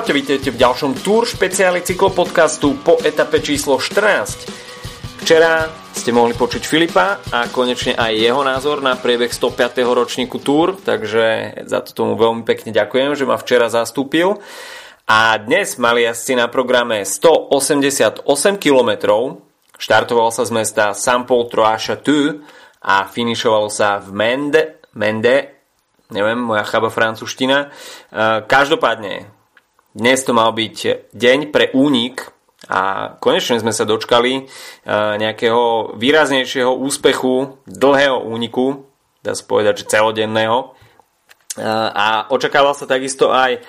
Čaute, vítajte v ďalšom Tour špeciáli cyklopodcastu po etape číslo 14. Včera ste mohli počuť Filipa a konečne aj jeho názor na priebeh 105. ročníku Tour, takže za to tomu veľmi pekne ďakujem, že ma včera zastúpil. A dnes mali jazdci na programe 188 km, štartoval sa z mesta Saint-Paul trois a finišoval sa v Mende, Mende neviem, moja chaba francúzština. Každopádne, dnes to mal byť deň pre únik a konečne sme sa dočkali e, nejakého výraznejšieho úspechu, dlhého úniku, dá sa povedať, že celodenného. E, a očakával sa takisto aj e,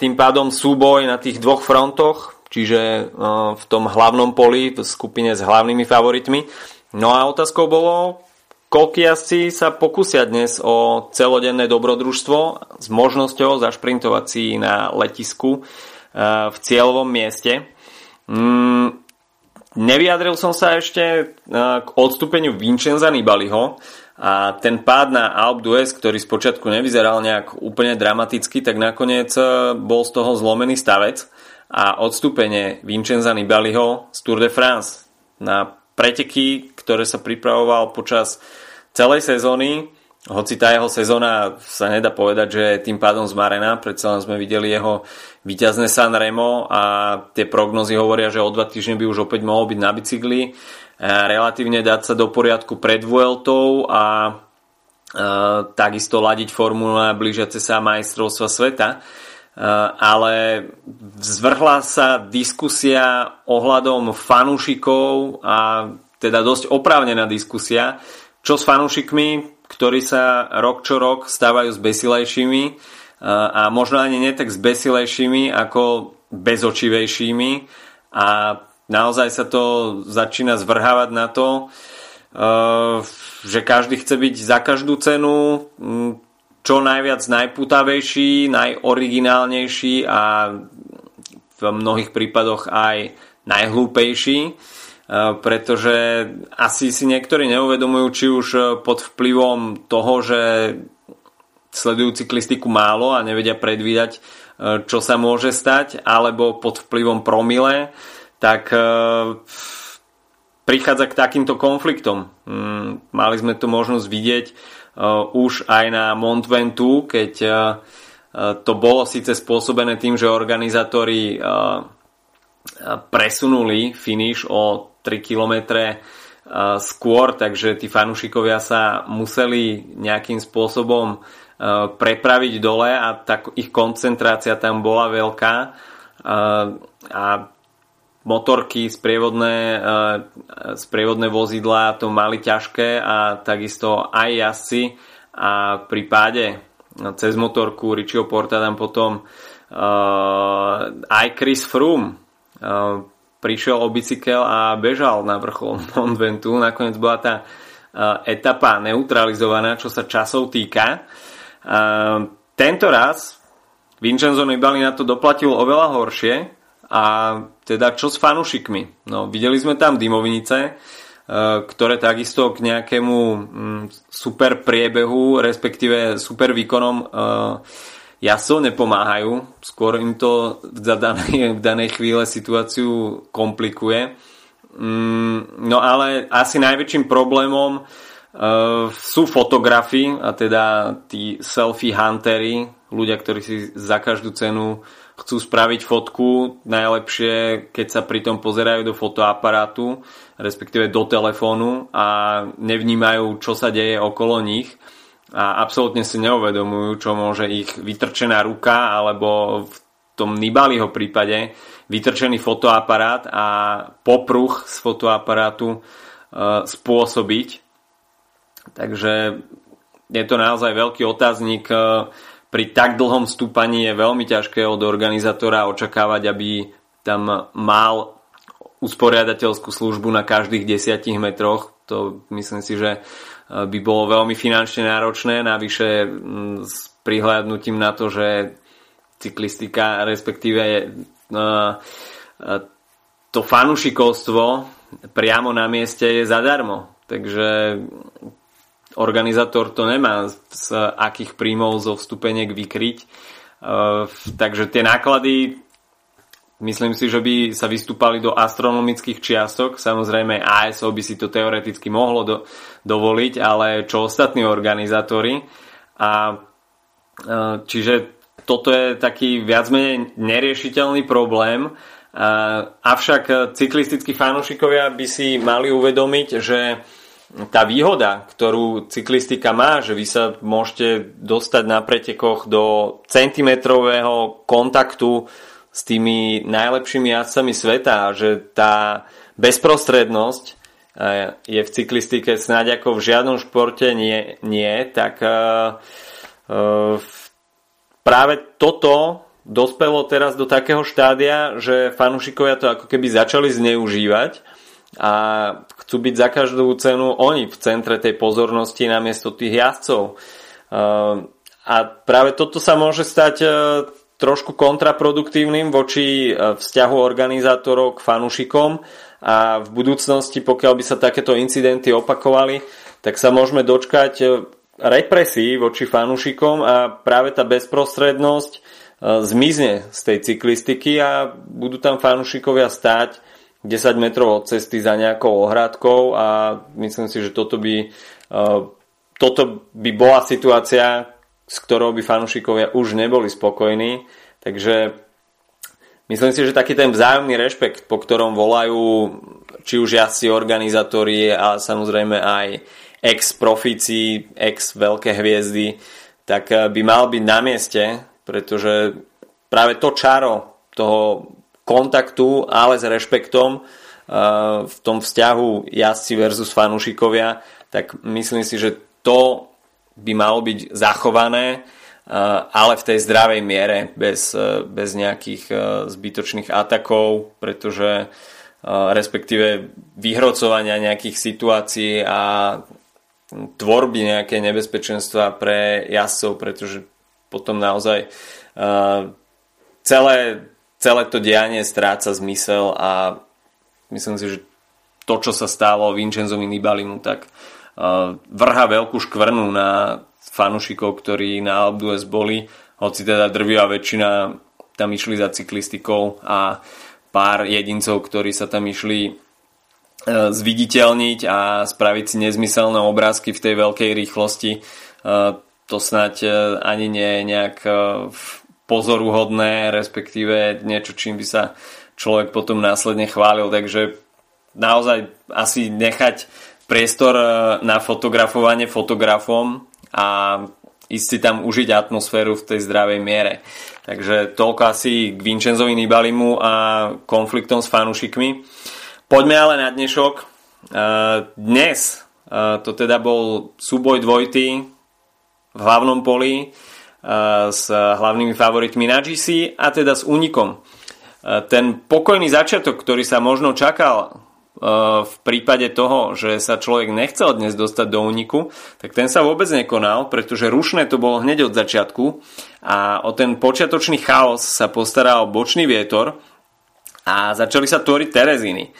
tým pádom súboj na tých dvoch frontoch, čiže v tom hlavnom poli, v skupine s hlavnými favoritmi. No a otázkou bolo, Koľky sa pokúsia dnes o celodenné dobrodružstvo s možnosťou zašprintovať si na letisku eh, v cieľovom mieste. Mm, nevyjadril som sa ešte eh, k odstúpeniu Vincenza Nibaliho a ten pád na Alp d'Huez, ktorý spočiatku nevyzeral nejak úplne dramaticky, tak nakoniec eh, bol z toho zlomený stavec a odstúpenie Vincenza Nibaliho z Tour de France na preteky, ktoré sa pripravoval počas celej sezóny, hoci tá jeho sezóna sa nedá povedať, že je tým pádom zmarená, predsa len sme videli jeho víťazné San Remo a tie prognozy hovoria, že o dva týždne by už opäť mohol byť na bicykli, relatívne dať sa do poriadku pred Vueltou a takisto ladiť formu na blížiace sa majstrovstva sveta. Ale zvrhla sa diskusia ohľadom fanúšikov a teda dosť oprávnená diskusia, čo s fanúšikmi, ktorí sa rok čo rok stávajú s besilejšími a možno ani nie tak s besilejšími ako bezočivejšími. A naozaj sa to začína zvrhávať na to, že každý chce byť za každú cenu čo najviac najputavejší, najoriginálnejší a v mnohých prípadoch aj najhlúpejší, pretože asi si niektorí neuvedomujú, či už pod vplyvom toho, že sledujú cyklistiku málo a nevedia predvídať, čo sa môže stať, alebo pod vplyvom promile, tak prichádza k takýmto konfliktom. Mm, mali sme tu možnosť vidieť už aj na Mont Ventoux, keď to bolo síce spôsobené tým, že organizátori presunuli finish o 3 km skôr, takže tí fanúšikovia sa museli nejakým spôsobom prepraviť dole a tak ich koncentrácia tam bola veľká a motorky, sprievodné, eh, sprievodné vozidlá to mali ťažké a takisto aj jazdci a pri páde no, cez motorku Richieho Porta tam potom aj Chris Froome prišiel o bicykel a bežal na vrchol Mont Ventoux. Nakoniec bola tá uh, etapa neutralizovaná, čo sa časov týka. Uh, tento raz Vincenzo Nibali na to doplatil oveľa horšie, a teda čo s fanúšikmi? No, videli sme tam dymovnice, e, ktoré takisto k nejakému mm, super priebehu, respektíve super výkonom jasno nepomáhajú. Skôr im to v danej, v danej chvíle situáciu komplikuje. Mm, no ale asi najväčším problémom e, sú fotografi, a teda tí selfie huntery, ľudia, ktorí si za každú cenu chcú spraviť fotku, najlepšie, keď sa pritom pozerajú do fotoaparátu, respektíve do telefónu a nevnímajú, čo sa deje okolo nich a absolútne si neuvedomujú, čo môže ich vytrčená ruka alebo v tom Nibaliho prípade vytrčený fotoaparát a popruh z fotoaparátu e, spôsobiť. Takže je to naozaj veľký otáznik e, pri tak dlhom stúpaní je veľmi ťažké od organizátora očakávať, aby tam mal usporiadateľskú službu na každých desiatich metroch. To myslím si, že by bolo veľmi finančne náročné, navyše s prihľadnutím na to, že cyklistika, respektíve e, e, to fanušikovstvo priamo na mieste je zadarmo. Takže organizátor to nemá z akých príjmov zo vstupeniek vykryť. takže tie náklady Myslím si, že by sa vystúpali do astronomických čiastok. Samozrejme ASO by si to teoreticky mohlo do, dovoliť, ale čo ostatní organizátori. A, e, čiže toto je taký viac menej neriešiteľný problém. Avšak cyklistickí fanúšikovia by si mali uvedomiť, že tá výhoda, ktorú cyklistika má, že vy sa môžete dostať na pretekoch do centimetrového kontaktu s tými najlepšími jazdcami sveta a že tá bezprostrednosť e, je v cyklistike snáď ako v žiadnom športe nie, nie tak uh, uh, práve toto dospelo teraz do takého štádia, že fanúšikovia to ako keby začali zneužívať a chcú byť za každú cenu oni v centre tej pozornosti namiesto tých jazdcov. A práve toto sa môže stať trošku kontraproduktívnym voči e, vzťahu organizátorov k fanúšikom. A v budúcnosti, pokiaľ by sa takéto incidenty opakovali, tak sa môžeme dočkať e, represí voči fanúšikom a práve tá bezprostrednosť e, zmizne z tej cyklistiky a budú tam fanúšikovia stáť 10 metrov od cesty za nejakou ohradkou a myslím si, že toto by, toto by bola situácia, s ktorou by fanúšikovia už neboli spokojní. Takže myslím si, že taký ten vzájomný rešpekt, po ktorom volajú či už jazdci organizátori, ale samozrejme aj ex-profíci, ex-veľké hviezdy, tak eh, by mal byť na mieste, pretože práve to čaro toho kontaktu, ale s rešpektom eh, v tom vzťahu jazdci versus fanúšikovia, tak myslím si, že to by malo byť zachované, ale v tej zdravej miere, bez, bez nejakých zbytočných atakov, pretože respektíve vyhrocovania nejakých situácií a tvorby nejaké nebezpečenstva pre jazdcov, pretože potom naozaj celé, celé to dianie stráca zmysel a myslím si, že to, čo sa stalo Vincenzovi Nibalimu, tak vrha veľkú škvrnu na fanúšikov, ktorí na Alpe boli, hoci teda drvivá väčšina tam išli za cyklistikou a pár jedincov, ktorí sa tam išli e, zviditeľniť a spraviť si nezmyselné obrázky v tej veľkej rýchlosti. E, to snáď ani nie je nejak pozoruhodné, respektíve niečo, čím by sa človek potom následne chválil. Takže naozaj asi nechať priestor e, na fotografovanie fotografom a ísť si tam užiť atmosféru v tej zdravej miere. Takže toľko asi k Vincenzovi Nibalimu a konfliktom s fanúšikmi. Poďme ale na dnešok. E, dnes e, to teda bol súboj dvojty v hlavnom poli s hlavnými favoritmi na GC a teda s únikom. Ten pokojný začiatok, ktorý sa možno čakal v prípade toho, že sa človek nechcel dnes dostať do úniku, tak ten sa vôbec nekonal, pretože rušné to bolo hneď od začiatku a o ten počiatočný chaos sa postaral bočný vietor a začali sa tvoriť Tereziny.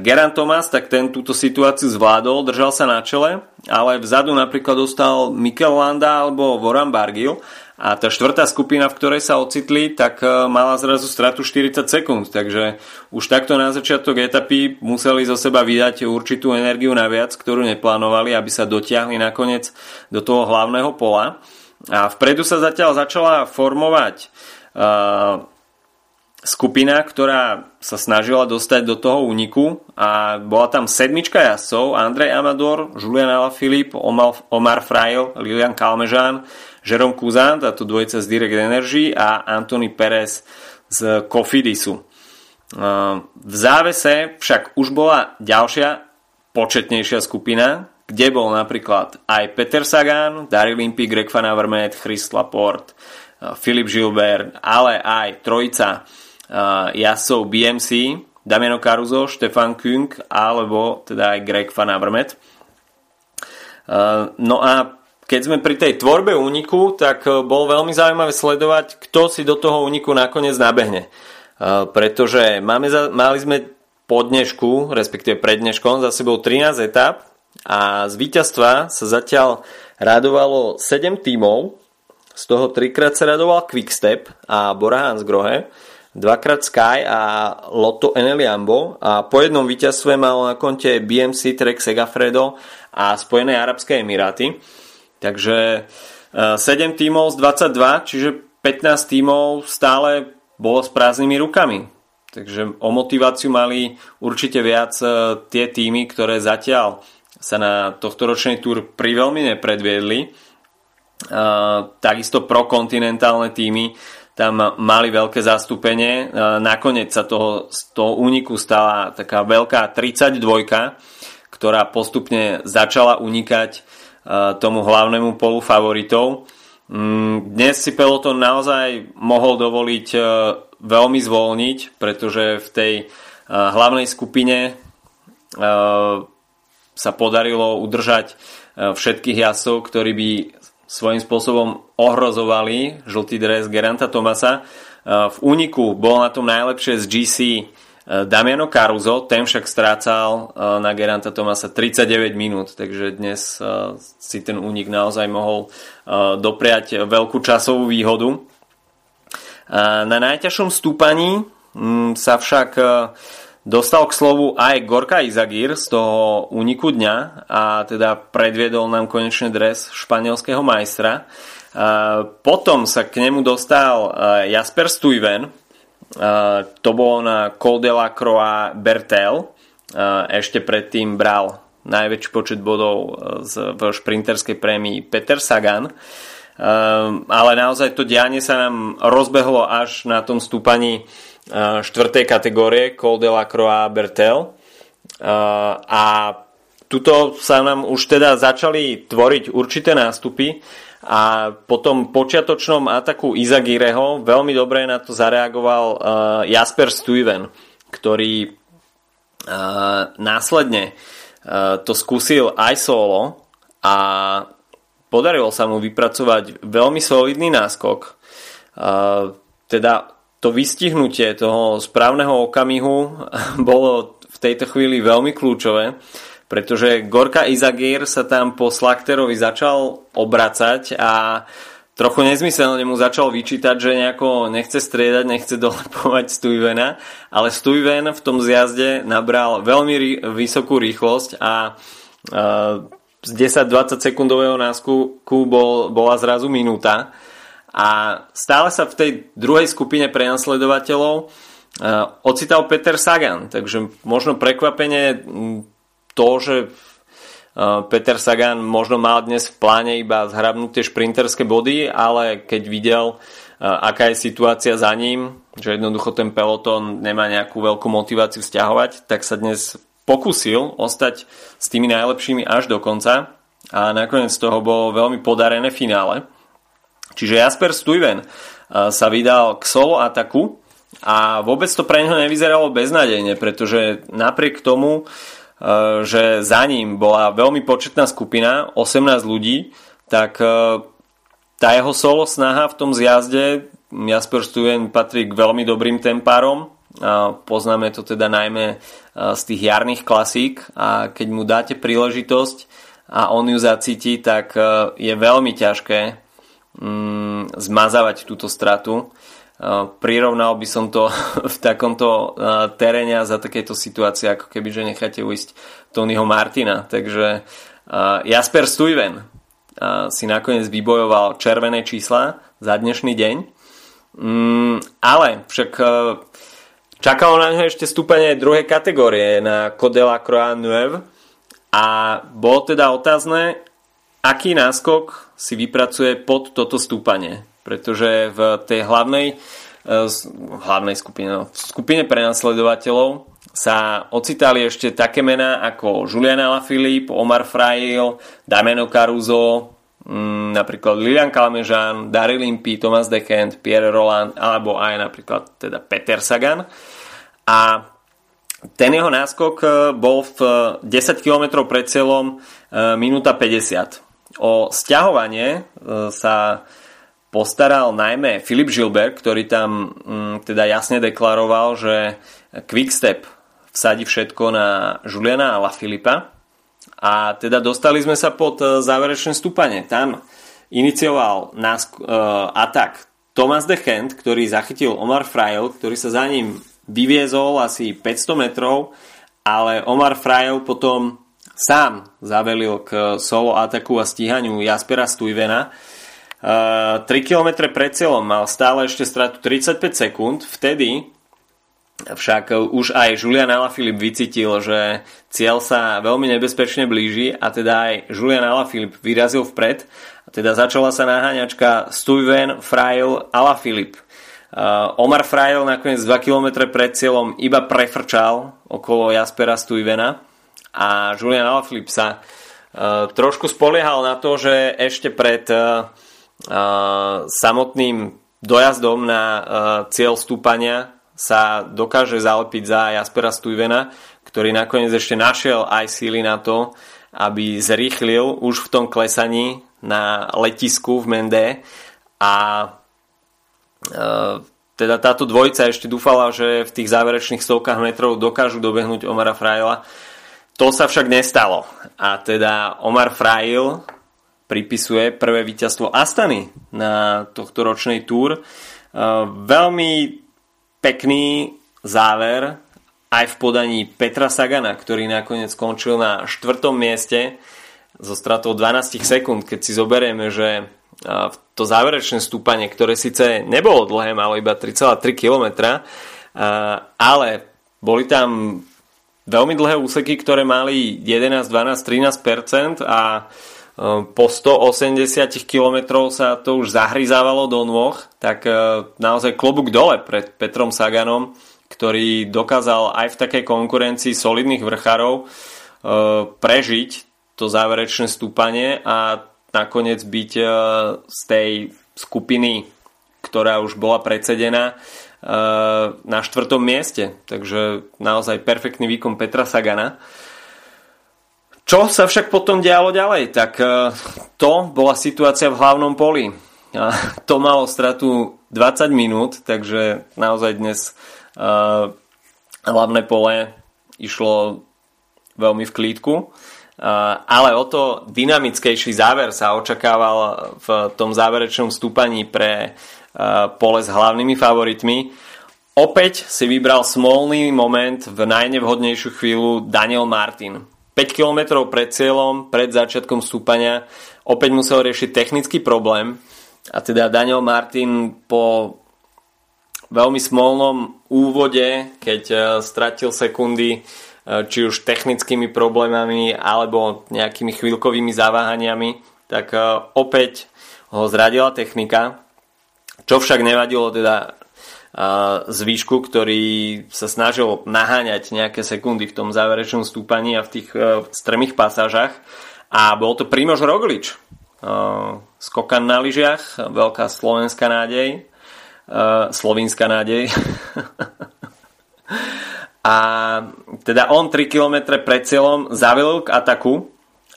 Geran Thomas, tak ten túto situáciu zvládol, držal sa na čele, ale vzadu napríklad dostal Mikel Landa alebo Voran Bargil a tá štvrtá skupina, v ktorej sa ocitli, tak e, mala zrazu stratu 40 sekúnd, takže už takto na začiatok etapy museli zo seba vydať určitú energiu naviac, ktorú neplánovali, aby sa dotiahli nakoniec do toho hlavného pola. A vpredu sa zatiaľ začala formovať uh, skupina, ktorá sa snažila dostať do toho úniku a bola tam sedmička jazdcov, Andrej Amador, Julian Alaphilippe, Omar Frail, Lilian Kalmežán, Jerome Kuzan, táto dvojica z Direct Energy a Anthony Perez z Cofidisu. V závese však už bola ďalšia početnejšia skupina, kde bol napríklad aj Peter Sagan, Daryl Impey, Greg Van Avermaet, Chris Laporte, Filip Gilbert, ale aj trojica jasov BMC, Damiano Caruso, Stefan Kung alebo teda aj Greg Van Avermaet. No a keď sme pri tej tvorbe úniku, tak e, bol veľmi zaujímavé sledovať, kto si do toho úniku nakoniec nabehne. E, pretože máme za, mali sme po dnešku, respektíve pred dneškom, za sebou 13 etap a z víťazstva sa zatiaľ radovalo 7 tímov, z toho trikrát sa radoval Quickstep a Bora Hansgrohe, dvakrát Sky a Lotto Eneliambo a po jednom víťazstve mal na konte BMC Trek Segafredo a Spojené Arabské Emiráty. Takže 7 e, tímov z 22, čiže 15 tímov stále bolo s prázdnymi rukami. Takže o motiváciu mali určite viac e, tie týmy, ktoré zatiaľ sa na tohto ročnej túr priveľmi nepredviedli takisto prokontinentálne týmy tam mali veľké zastúpenie. Nakoniec sa toho, z toho úniku stala taká veľká 32, ktorá postupne začala unikať tomu hlavnému polu favoritov. Mm, dnes si peloton naozaj mohol dovoliť veľmi zvolniť, pretože v tej hlavnej skupine sa podarilo udržať všetkých jasov, ktorí by svojím spôsobom ohrozovali žltý dres Geranta Tomasa. E, v úniku bol na tom najlepšie z GC e, Damiano Caruso, ten však strácal e, na Geranta Tomasa 39 minút, takže dnes si ten únik naozaj mohol dopriať veľkú časovú výhodu. Na najťažšom stúpaní sa však Dostal k slovu aj Gorka Izagir z toho úniku dňa a teda predviedol nám konečne dres španielského majstra. Potom sa k nemu dostal Jasper Stuyven, to bolo na Col de la Croix Bertel, ešte predtým bral najväčší počet bodov v šprinterskej prémii Peter Sagan. Ale naozaj to dianie sa nám rozbehlo až na tom stúpaní štvrtej kategórie Col de la Croix Bertel. A tuto sa nám už teda začali tvoriť určité nástupy a po tom počiatočnom ataku Izagireho veľmi dobre na to zareagoval Jasper Stuyven, ktorý následne to skúsil aj solo a podarilo sa mu vypracovať veľmi solidný náskok. Teda to vystihnutie toho správneho okamihu bolo v tejto chvíli veľmi kľúčové, pretože Gorka Izagir sa tam po Slakterovi začal obracať a trochu nezmyselne mu začal vyčítať, že nejako nechce striedať, nechce dolepovať Stuyvena, ale Stuyven v tom zjazde nabral veľmi rý, vysokú rýchlosť a z 10-20 sekundového náskoku bol, bola zrazu minúta. A stále sa v tej druhej skupine prenasledovateľov uh, ocital Peter Sagan, takže možno prekvapenie to, že uh, Peter Sagan možno mal dnes v pláne iba zhrabnúť tie šprinterské body, ale keď videl, uh, aká je situácia za ním, že jednoducho ten peloton nemá nejakú veľkú motiváciu vzťahovať, tak sa dnes pokusil ostať s tými najlepšími až do konca a nakoniec z toho bolo veľmi podarené finále. Čiže Jasper Stuyven uh, sa vydal k solo ataku a vôbec to pre neho nevyzeralo beznadejne, pretože napriek tomu, uh, že za ním bola veľmi početná skupina, 18 ľudí, tak uh, tá jeho solo snaha v tom zjazde, Jasper Stuyven patrí k veľmi dobrým tempárom, poznáme to teda najmä z tých jarných klasík a keď mu dáte príležitosť a on ju zacíti, tak je veľmi ťažké mm, zmazávať túto stratu. Uh, prirovnal by som to v takomto uh, teréne a za takéto situácie, ako keby, že necháte uísť Tonyho Martina. Takže uh, Jasper Stuyven si nakoniec vybojoval červené čísla za dnešný deň. Mm, ale však čakalo na ňo ešte stúpanie druhej kategórie na Codela Croix Neuve a bolo teda otázne, aký náskok si vypracuje pod toto stúpanie. Pretože v tej hlavnej, e, hlavnej skupine, no, v skupine prenasledovateľov sa ocitali ešte také mená ako Julian Alaphilippe, Omar Frail, Damiano Caruso, mm, napríklad Lilian Kalmežan, Daryl Impey, Thomas Dekent, Pierre Roland alebo aj napríklad teda Peter Sagan. A ten jeho náskok e, bol v 10 km pred cieľom e, minúta 50. O stiahovanie e, sa postaral najmä Filip Žilberg, ktorý tam mm, teda jasne deklaroval, že Quickstep vsadí všetko na Juliana a Filipa. A teda dostali sme sa pod e, záverečné stúpanie. Tam inicioval nás, uh, atak Thomas de Hand, ktorý zachytil Omar Frail, ktorý sa za ním vyviezol asi 500 metrov, ale Omar Frail potom sám zavelil k solo ataku a stíhaniu Jaspera Stuyvena. Uh, 3 km pred cieľom mal stále ešte stratu 35 sekúnd, vtedy však už aj Julian Alaphilippe vycítil, že cieľ sa veľmi nebezpečne blíži a teda aj Julian Alaphilippe vyrazil vpred a teda začala sa naháňačka Stuyven, Frail, Alaphilippe. Uh, Omar Frail nakoniec 2 km pred cieľom iba prefrčal okolo Jaspera Stuyvena a Julian Alaphilippe sa uh, trošku spoliehal na to, že ešte pred samotným dojazdom na uh, cieľ stúpania sa dokáže zalepiť za Jaspera Stuyvena, ktorý nakoniec ešte našiel aj síly na to, aby zrýchlil už v tom klesaní na letisku v Mende a e, teda táto dvojica ešte dúfala, že v tých záverečných stovkách metrov dokážu dobehnúť Omara Fraila. To sa však nestalo. A teda Omar Frail pripisuje prvé víťazstvo Astany na tohto ročnej túr. E, veľmi pekný záver aj v podaní Petra Sagana, ktorý nakoniec skončil na štvrtom mieste so stratou 12 sekúnd, keď si zoberieme, že to záverečné stúpanie, ktoré síce nebolo dlhé, malo iba 3,3 km, ale boli tam veľmi dlhé úseky, ktoré mali 11, 12, 13% a po 180 km sa to už zahryzávalo do nôh, tak e, naozaj klobúk dole pred Petrom Saganom, ktorý dokázal aj v takej konkurencii solidných vrchárov e, prežiť to záverečné stúpanie a nakoniec byť z tej skupiny, ktorá už bola predsedená, na štvrtom mieste. Takže naozaj perfektný výkon Petra Sagana. Čo sa však potom dialo ďalej? Tak e, to bola situácia v hlavnom poli. A to malo stratu 20 minút, takže naozaj dnes uh, hlavné pole išlo veľmi v klídku. Uh, ale o to dynamickejší záver sa očakával v tom záverečnom stúpaní pre uh, pole s hlavnými favoritmi. Opäť si vybral smolný moment v najnevhodnejšiu chvíľu Daniel Martin 5 km pred cieľom, pred začiatkom stúpania, opäť musel riešiť technický problém. A teda Daniel Martin po veľmi smolnom úvode, keď e, stratil sekundy, e, či už technickými problémami alebo nejakými chvíľkovými zaváhaniami, tak e, opäť ho zradila technika, čo však nevadilo teda zvýšku, ktorý sa snažil naháňať nejaké sekundy v tom záverečnom stúpaní a v tých uh, strmých pasážach. A bol to Primož Roglič. Uh, skokan na lyžiach, veľká slovenská nádej. Uh, slovinská nádej. a teda on 3 km pred cieľom zavilil k ataku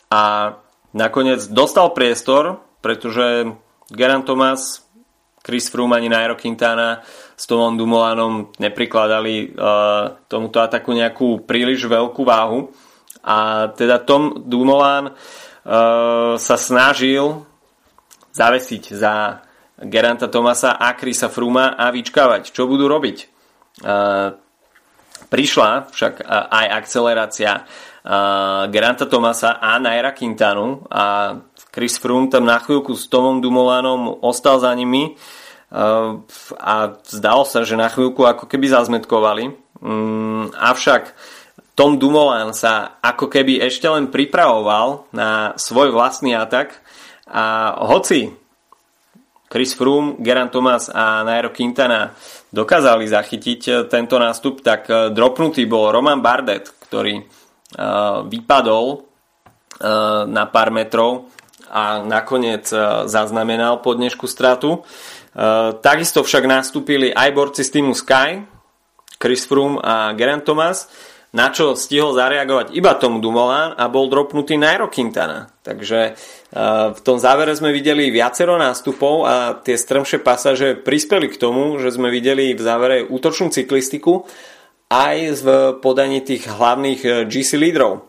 a nakoniec dostal priestor, pretože Geran Thomas, Chris Froome ani Nairo Quintana s Tomom Dumolanom neprikladali uh, tomuto ataku nejakú príliš veľkú váhu. A teda Tom Dumoulin uh, sa snažil zavesiť za Geranta Tomasa a Krisa Fruma a vyčkávať, čo budú robiť. Uh, prišla však uh, aj akcelerácia uh, Geranta Tomasa a Naira Quintanu a Chris Froome tam na chvíľku s Tomom Dumoulanom ostal za nimi a zdalo sa, že na chvíľku ako keby zazmetkovali. Mm, avšak Tom Dumoulin sa ako keby ešte len pripravoval na svoj vlastný atak a hoci Chris Froome, Geran Thomas a Nairo Quintana dokázali zachytiť tento nástup, tak eh, dropnutý bol Roman Bardet, ktorý eh, vypadol eh, na pár metrov a nakoniec zaznamenal podnežku stratu. Eh, takisto však nastúpili aj borci z týmu Sky, Chris Froome a Geraint Thomas, na čo stihol zareagovať iba Tom Dumoulin a bol dropnutý Nairo Quintana. Takže uh, v tom závere sme videli viacero nástupov a tie strmšie pasaže prispeli k tomu, že sme videli v závere útočnú cyklistiku aj v podaní tých hlavných eh, GC lídrov.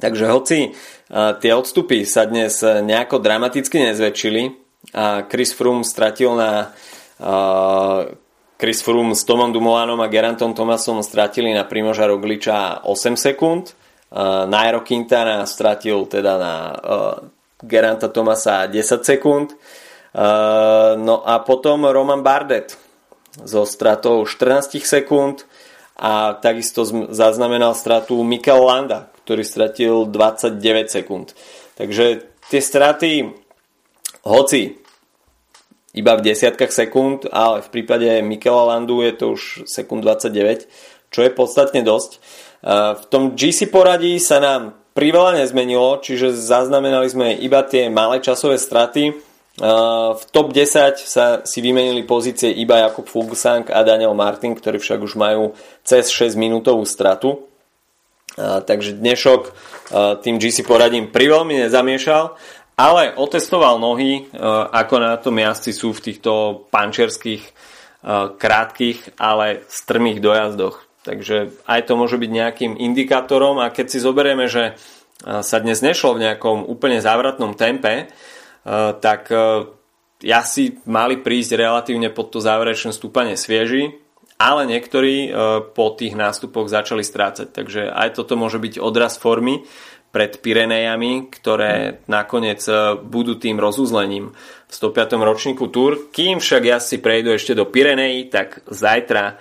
Takže hoci tie odstupy sa dnes nejako dramaticky nezväčšili a Chris Froome stratil na Chris Froome s Tomom Dumoulinom a Gerantom Thomasom stratili na Primoža Rogliča 8 sekúnd. Nairo Quintana stratil teda na Geranta Tomasa 10 sekúnd. No a potom Roman Bardet so stratou 14 sekúnd a takisto zaznamenal stratu Mikel Landa, ktorý stratil 29 sekúnd. Takže tie straty, hoci iba v desiatkách sekúnd, ale v prípade Mikela Landu je to už sekúnd 29, čo je podstatne dosť. V tom GC poradí sa nám priveľa nezmenilo, čiže zaznamenali sme iba tie malé časové straty v top 10 sa si vymenili pozície iba Jakub Fuglsang a Daniel Martin, ktorí však už majú cez 6 minútovú stratu. Takže dnešok tým GC poradím priveľmi nezamiešal, ale otestoval nohy, ako na tom jazdci sú v týchto pančerských krátkých, ale strmých dojazdoch. Takže aj to môže byť nejakým indikátorom a keď si zoberieme, že sa dnes nešlo v nejakom úplne závratnom tempe, tak eh, si mali prísť relatívne pod to záverečné stúpanie svieži, ale niektorí po tých nástupoch začali strácať. Takže aj toto môže byť odraz formy pred Pirenejami, ktoré nakoniec budú tým rozuzlením v 105. ročníku Tour. Kým však ja si prejdu ešte do Pirenejí, tak zajtra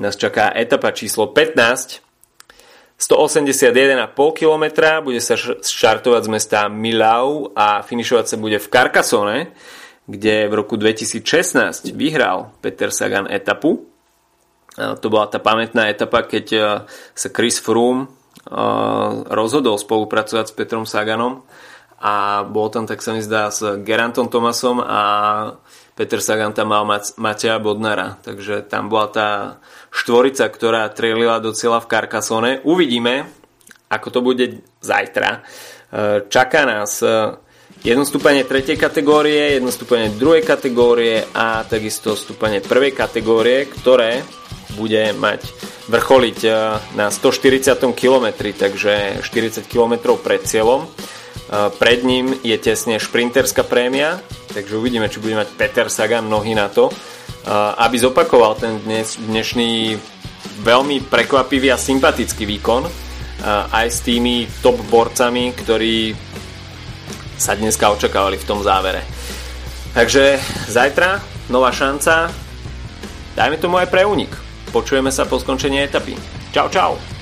nás čaká etapa číslo 15 181,5 km, bude sa štartovať z mesta Milau a finišovať sa bude v Carcassonne, kde v roku 2016 vyhral Peter Sagan etapu. To bola tá pamätná etapa, keď e, sa Chris Froome e, rozhodol spolupracovať s Petrom Saganom a bol tam, tak sa mi zdá, s Gerantom Thomasom a Peter Sagan tam mal Matia Bodnara, takže tam bola tá štvorica, ktorá trelila do cieľa v Carcassone. Uvidíme, ako to bude zajtra. E, čaká nás e, jedno stúpanie tretej kategórie, jedno stúpanie druhej kategórie a takisto stúpanie prvej kategórie, ktoré bude mať vrcholiť e, na 140 km, takže 40 km pred cieľom. Pred ním je tesne šprinterská prémia, takže uvidíme, či bude mať Peter Sagan nohy na to, aby zopakoval ten dnes, dnešný veľmi prekvapivý a sympatický výkon aj s tými top borcami, ktorí sa dneska očakávali v tom závere. Takže zajtra nová šanca, dajme tomu aj pre únik. Počujeme sa po skončení etapy. Čau, čau!